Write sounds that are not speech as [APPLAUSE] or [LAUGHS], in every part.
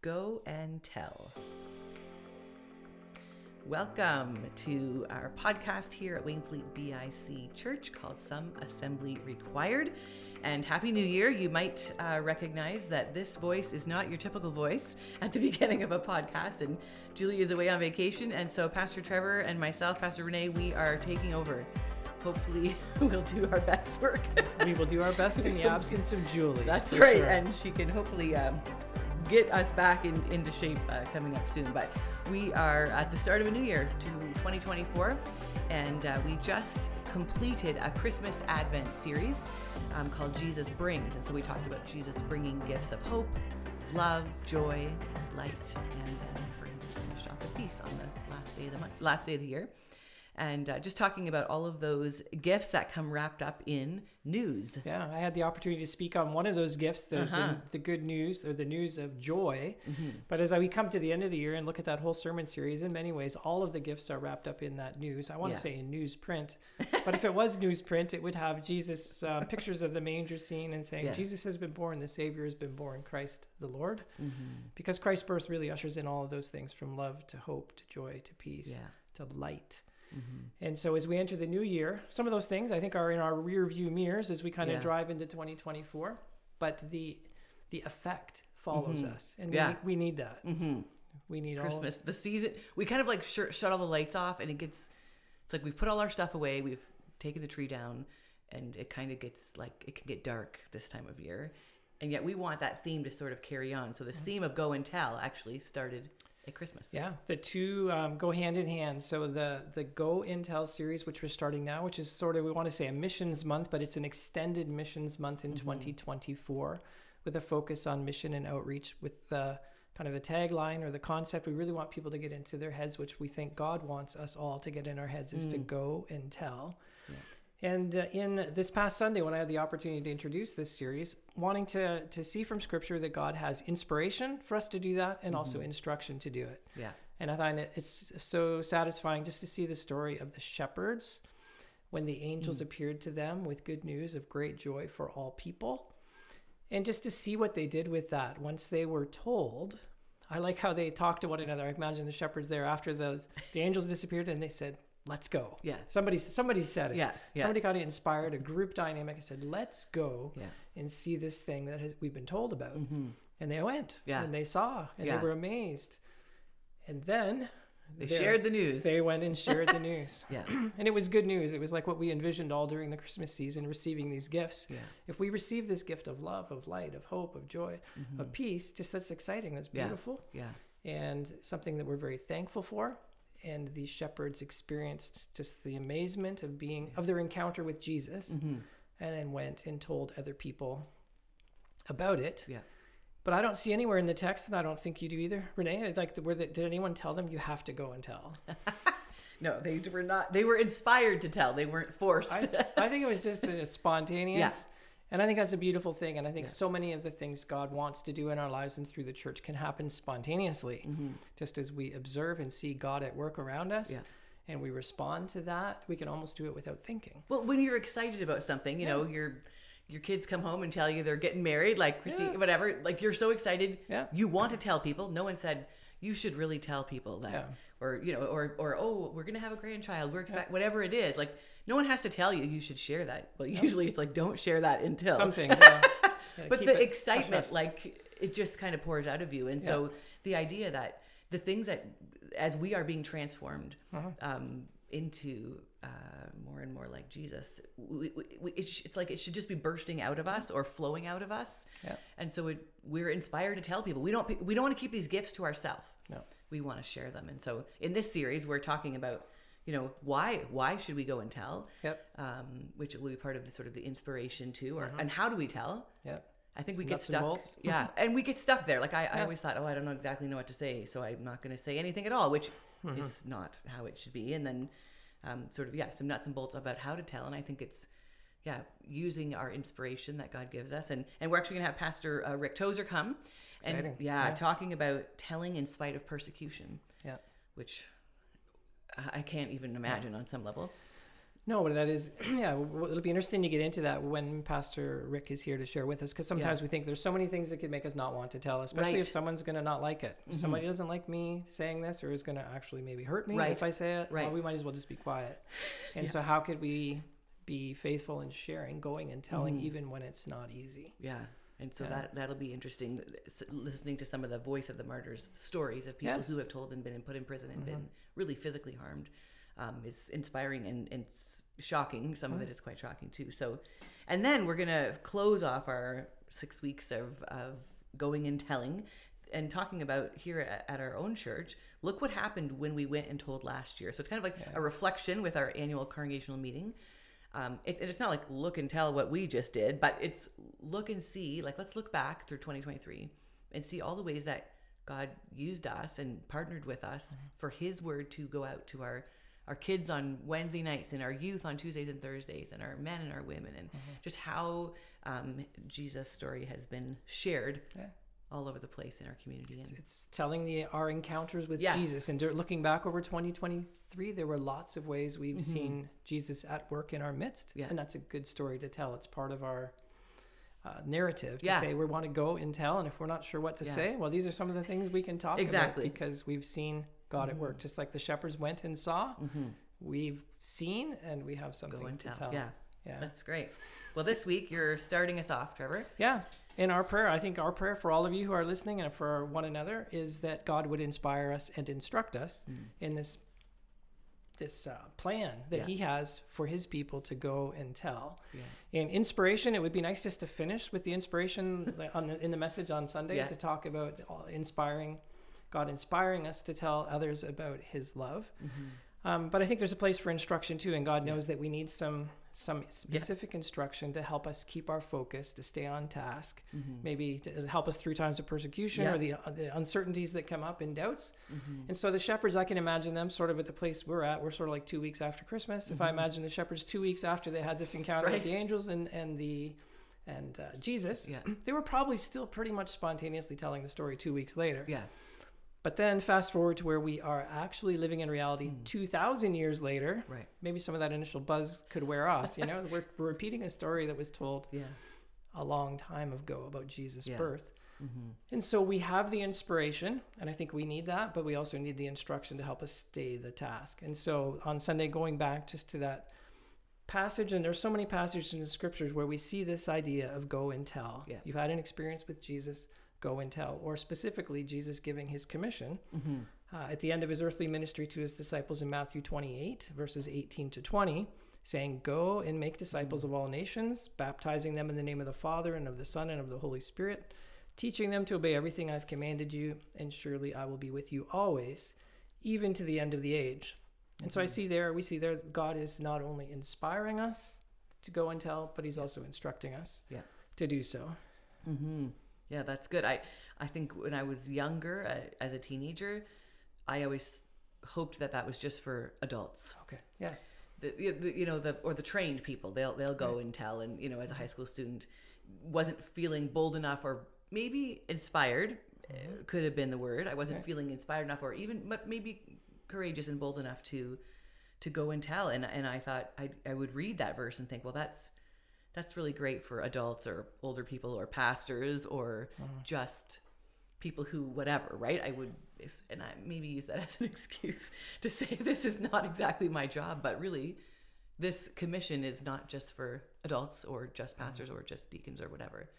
Go and Tell. Welcome to our podcast here at Wainfleet BIC Church called Some Assembly Required. And Happy New Year. You might uh, recognize that this voice is not your typical voice at the [LAUGHS] beginning of a podcast. And Julie is away on vacation. And so Pastor Trevor and myself, Pastor Renee, we are taking over. Hopefully, [LAUGHS] we'll do our best work. we will do our best in the [LAUGHS] absence of Julie. That's right, sure. and she can hopefully um, get us back in, into shape uh, coming up soon. But we are at the start of a new year to 2024, and uh, we just completed a Christmas Advent series um, called Jesus Brings. And so we talked about Jesus bringing gifts of hope, love, joy, light, and then finished off with peace on the last day of the month, last day of the year and uh, just talking about all of those gifts that come wrapped up in news. Yeah, I had the opportunity to speak on one of those gifts, the, Uh-huh. Mm-hmm. the, the good news or the news of joy. But as I, we come to the end of the year and look at that whole sermon series, in many ways, all of the gifts are wrapped up in that news. I want Yeah. to say in newsprint, [LAUGHS] but if it was newsprint, it would have Jesus uh, [LAUGHS] pictures of the manger scene and saying. Jesus has been born, the Savior has been born, Christ the Lord. Mm-hmm. Because Christ's birth really ushers in all of those things from love to hope to joy to peace Yeah. to light. Mm-hmm. And so as we enter the new year, some of those things I think are in our rear view mirrors as we kind of drive into 2024, but the the effect follows mm-hmm. us. And Yeah. we, we need that. Mm-hmm. We need all Christmas, the season. We kind of like shut, shut all the lights off, and it gets. It's like we've put all our stuff away. We've taken the tree down, and it kind of gets like it can get dark this time of year, and yet we want that theme to sort of carry on. So this mm-hmm. theme of go and tell actually started at Christmas. Yeah, the two um, go hand in hand. So the the Go and Tell series, which we're starting now, which is sort of we want to say a missions month, but it's an extended missions month in 2024 with a focus on mission and outreach. With the kind of the tagline or the concept, we really want people to get into their heads, which we think God wants us all to get in our heads, is to go and tell. And uh, in this past Sunday, when I had the opportunity to introduce this series, wanting to to see from Scripture that God has inspiration for us to do that, and also instruction to do it. Yeah. And I find it it's so satisfying just to see the story of the shepherds when the angels appeared to them with good news of great joy for all people. And just to see what they did with that once they were told. I like how they talked to one another. I imagine the shepherds there after the, the angels disappeared and they said, Let's go. Yeah. Somebody somebody said it. Yeah, yeah. Somebody kind of inspired a group dynamic and said, Let's go Yeah. and see this thing that has, we've been told about. And they went. Mm-hmm. Yeah. And they saw and Yeah. they were amazed. And then They shared the news. They went and shared the news. [LAUGHS] yeah. [CLEARS THROAT] And it was good news. It was like what we envisioned all during the Christmas season, receiving these gifts. Yeah. If we receive this gift of love, of light, of hope, of joy, of peace, just that's exciting. That's Mm-hmm. Yeah. beautiful. Yeah. And something that we're very thankful for. And the shepherds experienced just the amazement of being of their encounter with Jesus, Mm-hmm. and then went and told other people about it. Yeah. But I don't see anywhere in the text, and I don't think you do either, Renee. Like, were the, did anyone tell them you have to go and tell? [LAUGHS] No, they were not. They were inspired to tell. They weren't forced. I, I think it was just a [LAUGHS] spontaneous. Yeah. And I think that's a beautiful thing. And I think so many of the things God wants to do in our lives and through the church can happen spontaneously, mm-hmm. just as we observe and see God at work around us. Yeah. And we respond to that. We can almost do it without thinking. Well, when you're excited about something, you know, your your kids come home and tell you they're getting married, like Christine, Yeah. whatever. Like you're so excited. Yeah. You want to tell people. No one said you should really tell people that, Yeah. or you know, or or oh, we're gonna have a grandchild. We're expect whatever it is. Like no one has to tell you you should share that. Well, usually it's like don't share that until. Some things. [LAUGHS] uh, yeah, but the it hush excitement, hush. like it just kind of pours out of you. And so the idea that the things that, as we are being transformed Uh-huh. um, into uh, more and more like Jesus, we, we, we, it it's like it should just be bursting out of us or flowing out of us. Yeah. And so it, we're inspired to tell people we don't we don't want to keep these gifts to ourselves. No. We want to share them. And so in this series, we're talking about you know why why should we go and tell Yep. um, which will be part of the sort of the inspiration too or and how do we tell Yep. I think we get nuts and stuck. [LAUGHS] Yeah, and we get stuck there. Like I, I always thought, oh, I don't know exactly know what to say, so I'm not going to say anything at all, which Mm-hmm. is not how it should be. And then, um, sort of, yeah, some nuts and bolts about how to tell. And I think it's, yeah, using our inspiration that God gives us. And and we're actually going to have Pastor uh, Rick Tozer come, and yeah, Yeah. talking about telling in spite of persecution, Yeah. which I- I can't even imagine on some level. No, but that is, [CLEARS THROAT] yeah, it'll be interesting to get into that when Pastor Rick is here to share with us. Because sometimes we think there's so many things that could make us not want to tell, especially Right. if someone's going to not like it. If Mhm. somebody doesn't like me saying this or is going to actually maybe hurt me Right. if I say it, well, we might as well just be quiet. [LAUGHS] And Yeah. so, how could we be faithful in sharing, going and telling, Mhm. even when it's not easy? Yeah. And so Yeah. that that'll be interesting, listening to some of the voice of the martyrs stories of people who have told and been put in prison and Mhm. been really physically harmed. Um, it's inspiring and, and it's shocking. Some of Mm. it is quite shocking too. So, and then we're gonna close off our six weeks of of going and telling and talking about here at, at our own church. Look what happened when we went and told last year. So it's kind of like Yeah. a reflection with our annual congregational meeting. Um, it, and it's not like look and tell what we just did, but it's look and see. Like let's look back through 2023 and see all the ways that God used us and partnered with us for His word to go out to our our kids on Wednesday nights and our youth on Tuesdays and Thursdays and our men and our women and just how um, Jesus' story has been shared Yeah. all over the place in our community. And It's telling the our encounters with Yes. Jesus. And looking back over 2023, there were lots of ways we've seen Jesus at work in our midst. Mm-hmm. Yeah. And that's a good story to tell. It's part of our uh, narrative to Yeah. say we want to go and tell. And if we're not sure what to Yeah. say, well, these are some of the things we can talk Exactly. about because we've seen God at work. Just like the shepherds went and saw, we've seen and we have something and to tell. tell. Yeah, Yeah. that's great. Well, this week you're starting us off, Trevor. Yeah. In our prayer, I think our prayer for all of you who are listening and for one another is that God would inspire us and instruct us Mm. in this this uh, plan that Yeah. He has for His people to go and tell. Yeah. In inspiration, it would be nice just to finish with the inspiration [LAUGHS] on the, in the message on Sunday Yeah. to talk about inspiring God, inspiring us to tell others about His love. Mm-hmm. Um, but I think there's a place for instruction too, and God knows that we need some some specific instruction to help us keep our focus, to stay on task, maybe to help us through times of persecution Yeah. or the, uh, the uncertainties that come up and doubts. Mm-hmm. And so the shepherds, I can imagine them sort of at the place we're at. We're sort of like two weeks after Christmas. If I imagine the shepherds two weeks after they had this encounter Right. with the angels and and the and uh, Jesus, Yeah. they were probably still pretty much spontaneously telling the story two weeks later. Yeah. But then fast forward to where we are actually living in reality Mm. 2,000 years later. Right. Maybe some of that initial buzz could wear off. You know, [LAUGHS] we're, we're repeating a story that was told Yeah. a long time ago about Jesus' Yeah. birth. Mm-hmm. And so we have the inspiration, and I think we need that, but we also need the instruction to help us stay the task. And so on Sunday, going back just to that passage, and there's so many passages in the scriptures where we see this idea of go and tell. Yeah. You've had an experience with Jesus, go and tell. Or specifically, Jesus giving his commission Mm-hmm. uh, at the end of his earthly ministry to his disciples in Matthew 28, verses 18 to 20, saying, Go and make disciples of all nations, baptizing them in the name of the Father and of the Son and of the Holy Spirit, teaching them to obey everything I've commanded you, and surely I will be with you always, even to the end of the age. And so I see there, we see there, God is not only inspiring us to go and tell, but he's also instructing us Yeah. to do so. Mm-hmm. Yeah, that's good. I I think when I was younger, uh, as a teenager, I always hoped that that was just for adults. Okay. Yes. The, you- the you know the or the trained people. They'll they'll go and tell. And you know, as a high school student, wasn't feeling bold enough or maybe inspired. uh, Could have been the word. I wasn't Okay. feeling inspired enough, or even but maybe courageous and bold enough to to go and tell. And and I thought I I would read that verse and think, well, that's that's really great for adults or older people or pastors or mm. just people who whatever right? I would and i maybe use that [LAUGHS] as an excuse to say this is not exactly my job but really this commission is not just for adults or just mm. pastors or just deacons or whatever.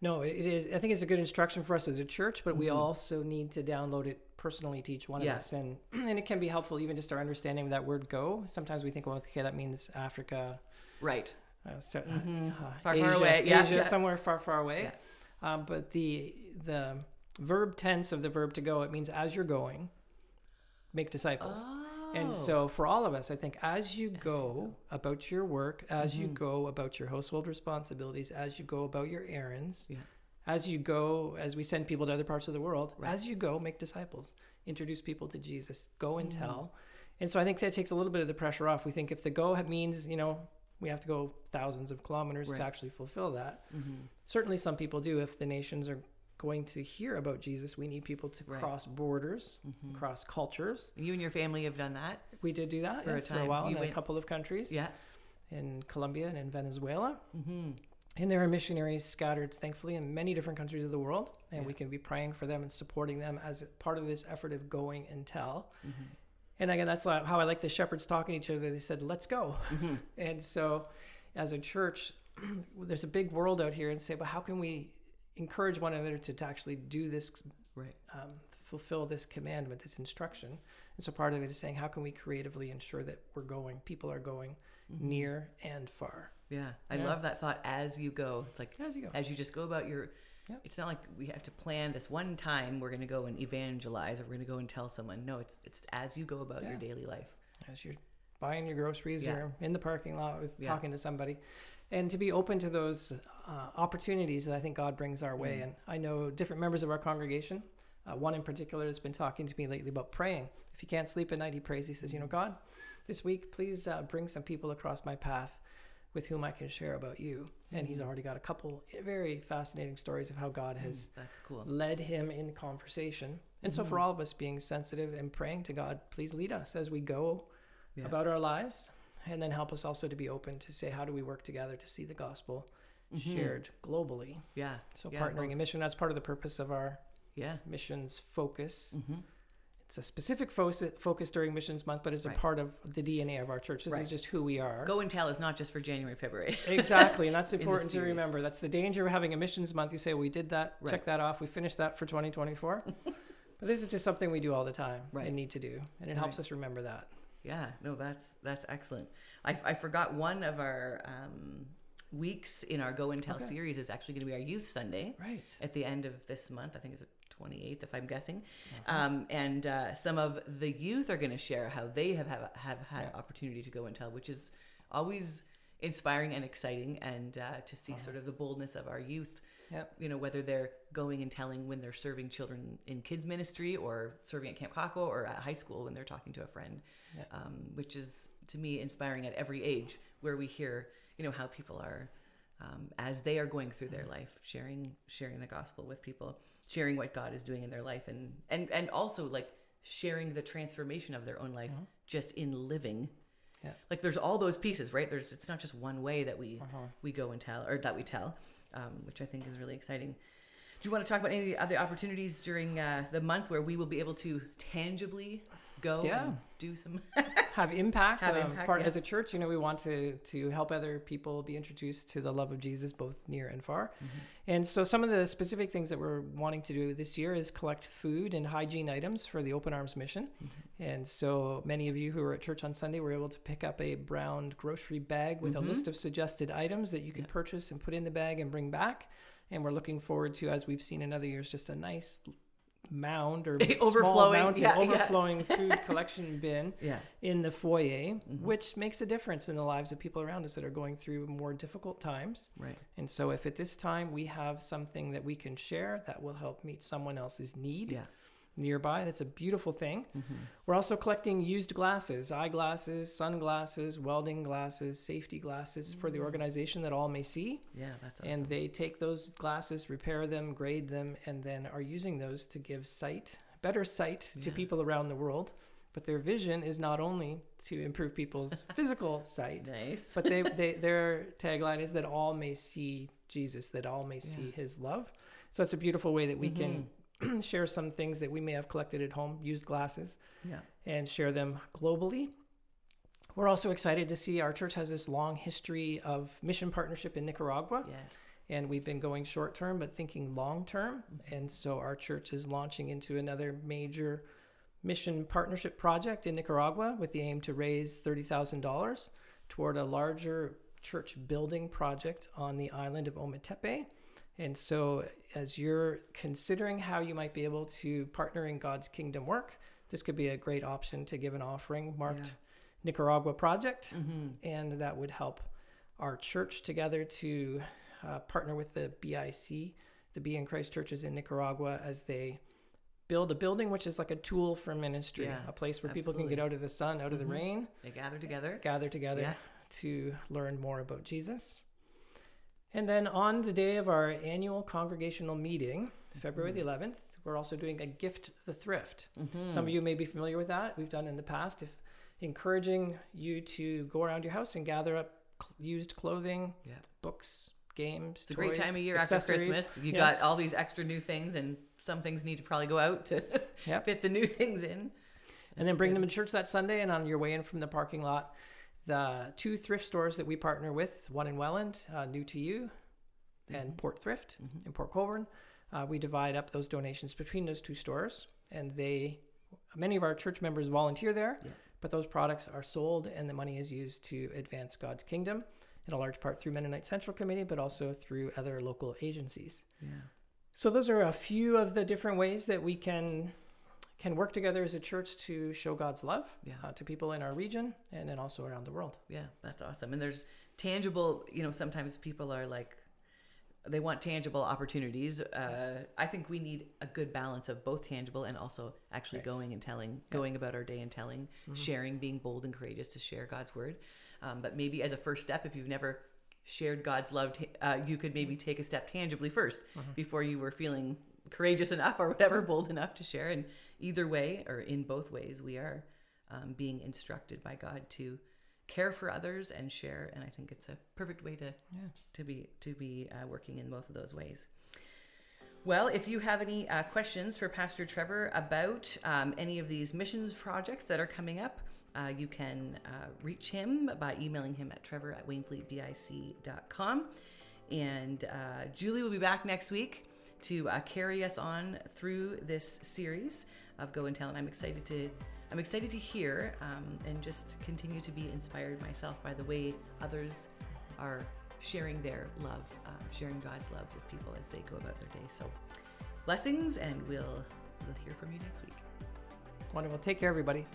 No, it is. I think it's a good instruction for us as a church, but we mm. also need to download it personally to each one Yeah. of us, and [CLEARS THROAT] and it can be helpful even just our understanding of that word "go." Sometimes we think, well, okay, that means Africa, right uh, so, uh, Mhm. uh, Far, far Asia, away. Yeah, Asia, yeah. somewhere far, far away. Yeah. Um, but the the verb tense of the verb to go, it means as you're going, make disciples. oh And so, for all of us, I think as you go about your work, as you go about your household responsibilities, as you go about your errands, Yeah. as you go, as we send people to other parts of the world, Right. as you go, make disciples, introduce people to Jesus, go and tell. And so, I think that takes a little bit of the pressure off. We think if the go means, you know, we have to go thousands of kilometers Right. to actually fulfill that. mm-hmm. Certainly, some people do. If the nations are going to hear about Jesus, we need people to Right. cross borders, Mm-hmm. cross cultures. you and your family have done that We did do that For a for a while You in a couple of countries Yeah. in Colombia and in Venezuela. Mm-hmm. And there are missionaries scattered, thankfully, in many different countries of the world. And Yeah. we can be praying for them and supporting them as part of this effort of going and tell. Mm-hmm. And again, that's how I like the shepherds talking to each other. They said, let's go. Mm-hmm. [LAUGHS] And so, as a church, [CLEARS THROAT] there's a big world out here and say, well, how can we encourage one another to, to actually do this, Right. um, fulfill this commandment, this instruction? And so, part of it is saying, how can we creatively ensure that we're going, people are going near and far? Yeah. I Yeah. love that thought as you go. It's like As you go. as you just go about your Yep. it's not like we have to plan this one time we're going to go and evangelize or we're going to go and tell someone no it's it's as you go about your daily life as you're buying your groceries Yeah. or in the parking lot with Yeah. talking to somebody and to be open to those uh, opportunities that i think god brings our Mm. way and i know different members of our congregation uh, one in particular has been talking to me lately about praying if he can't sleep at night he prays he says you know god this week please uh, bring some people across my path with whom i can share about you and he's already got a couple very fascinating stories of how god has that's cool led him in conversation. And so, Mm-hmm. for all of us being sensitive and praying to God, please lead us as we go Yeah. about our lives. And then help us also to be open to say, how do we work together to see the gospel shared globally? yeah So, Mm-hmm. Yeah, partnering both. in mission, that's part of the purpose of our yeah missions focus. Mhm. It's a specific focus, focus during Missions Month, but it's Right. a part of the DNA of our church. This Right. is just who we are. go and tell is not just for january february [LAUGHS] Exactly, and that's important to remember. That's the danger of having a missions month. You say we did that, Right. check that off, we finished that for 2024. [LAUGHS] but this is just something we do all the time Right. and need to do, and it helps us remember that. yeah no that's that's excellent i, I forgot one of our um, weeks in our go and tell Okay. series is actually going to be our youth sunday Right. at the end of this month. I think it's 28th, if I'm guessing. Mm-hmm. Um, and uh, some of the youth are going to share how they have have, have had Yeah. opportunity to go and tell, which is always inspiring and exciting, and uh, to see sort of the boldness of our youth. Yep. You know, whether they're going and telling when they're serving children in kids ministry, or serving at Camp Kako, or at high school when they're talking to a friend, Yeah. um, which is to me inspiring at every age, where we hear you know how people are um, as they are going through their life, sharing sharing the gospel with people, sharing what God is doing in their life, and and and also like sharing the transformation of their own life just in living. Yeah. Like there's all those pieces, right? There's it's not just one way that we we go and tell or that we tell, um, which I think is really exciting. Do you want to talk about any other opportunities during uh, the month where we will be able to tangibly go Yeah. and do some? [LAUGHS] Have impact. Have um, impact, part yeah. as a church, you know, we want to to help other people be introduced to the love of Jesus, both near and far. Mm-hmm. And so, some of the specific things that we're wanting to do this year is collect food and hygiene items for the Open Arms mission. Mm-hmm. And so, many of you who were at church on Sunday were able to pick up a brown grocery bag with Mm-hmm. a list of suggested items that you could purchase and put in the bag and bring back. And we're looking forward to, as we've seen in other years, just a nice mound or [LAUGHS] small Overflowing, mountain, yeah, yeah. overflowing [LAUGHS] food collection bin [LAUGHS] yeah. in the foyer, mm-hmm. which makes a difference in the lives of people around us that are going through more difficult times. Right. And so, if at this time we have something that we can share that will help meet someone else's need Yeah. Nearby, that's a beautiful thing. Mm-hmm. We're also collecting used glasses, eyeglasses, sunglasses, welding glasses, safety glasses for the mm. organization that all may see. Yeah. That's awesome. And they take those glasses, repair them, grade them, and then are using those to give sight, better sight to people around the world. But their vision is not only to improve people's [LAUGHS] physical sight, nice. but they, [LAUGHS] they their tagline is that all may see Jesus, that all may see his love. So it's a beautiful way that we can mm-hmm. [CLEARS THROAT] share some things that we may have collected at home, used glasses, yeah. and share them globally. We're also excited to see our church has this long history of mission partnership in Nicaragua Yes. and we've been going short term but thinking long term mm-hmm. and so our church is launching into another major mission partnership project in nicaragua with the aim to raise $30000 toward a larger church building project on the island of ometepe and so as you're considering how you might be able to partner in god's kingdom work this could be a great option to give an offering marked nicaragua project and that would help our church together to uh, partner with the BIC, the Brethren in Christ churches in Nicaragua, as they build a building which is like a tool for ministry, Yeah, a place where people can get out of the sun, out of the rain, They gather together. gather together Yeah. to learn more about Jesus. And then on the day of our annual congregational meeting, February the mm-hmm. 11th, we're also doing a gift the thrift. Mm-hmm. Some of you may be familiar with that. We've done in the past. If encouraging you to go around your house and gather up used clothing, Yeah. books, games. It's a great time of year after Christmas. You got all these extra new things, and some things need to probably go out to Yep. [LAUGHS] fit the new things in. and then bring them to church that Sunday. And on your way in from the parking lot, the two thrift stores that we partner with, one in Welland, uh, new to you, and Port Thrift in Port Colborne, uh, we divide up those donations between those two stores, and they, many of our church members volunteer there, Yeah. but those products are sold, and the money is used to advance God's kingdom. In a large part through Mennonite Central Committee, but also through other local agencies. Yeah. So those are a few of the different ways that we can can work together as a church to show God's love Yeah. uh, to people in our region and then also around the world. Yeah, that's awesome. And there's tangible, you know, sometimes people are like, they want tangible opportunities. Uh, I think we need a good balance of both tangible and also actually. Mm-hmm. going and telling, going about our day and telling, sharing, being bold and courageous to share God's word. Um, but maybe as a first step, if you've never shared God's love, uh, you could maybe take a step tangibly 1st Mm-hmm. before you were feeling courageous enough or whatever, bold enough to share. And either way, or in both ways, we are um, being instructed by God to care for others and share. And I think it's a perfect way to to be to be uh, working in both of those ways. Well, if you have any uh, questions for Pastor Trevor about um, any of these missions projects that are coming up, uh, you can uh, reach him by emailing him at trevor at wainfleetbic.com. And uh, Julie will be back next week to uh, carry us on through this series of Go and Tell. And I'm excited to I'm excited to hear um, and just continue to be inspired myself by the way others are sharing their love, um, sharing God's love with people as they go about their day. So, blessings, and we'll we'll hear from you next week. Wonderful. Take care, everybody.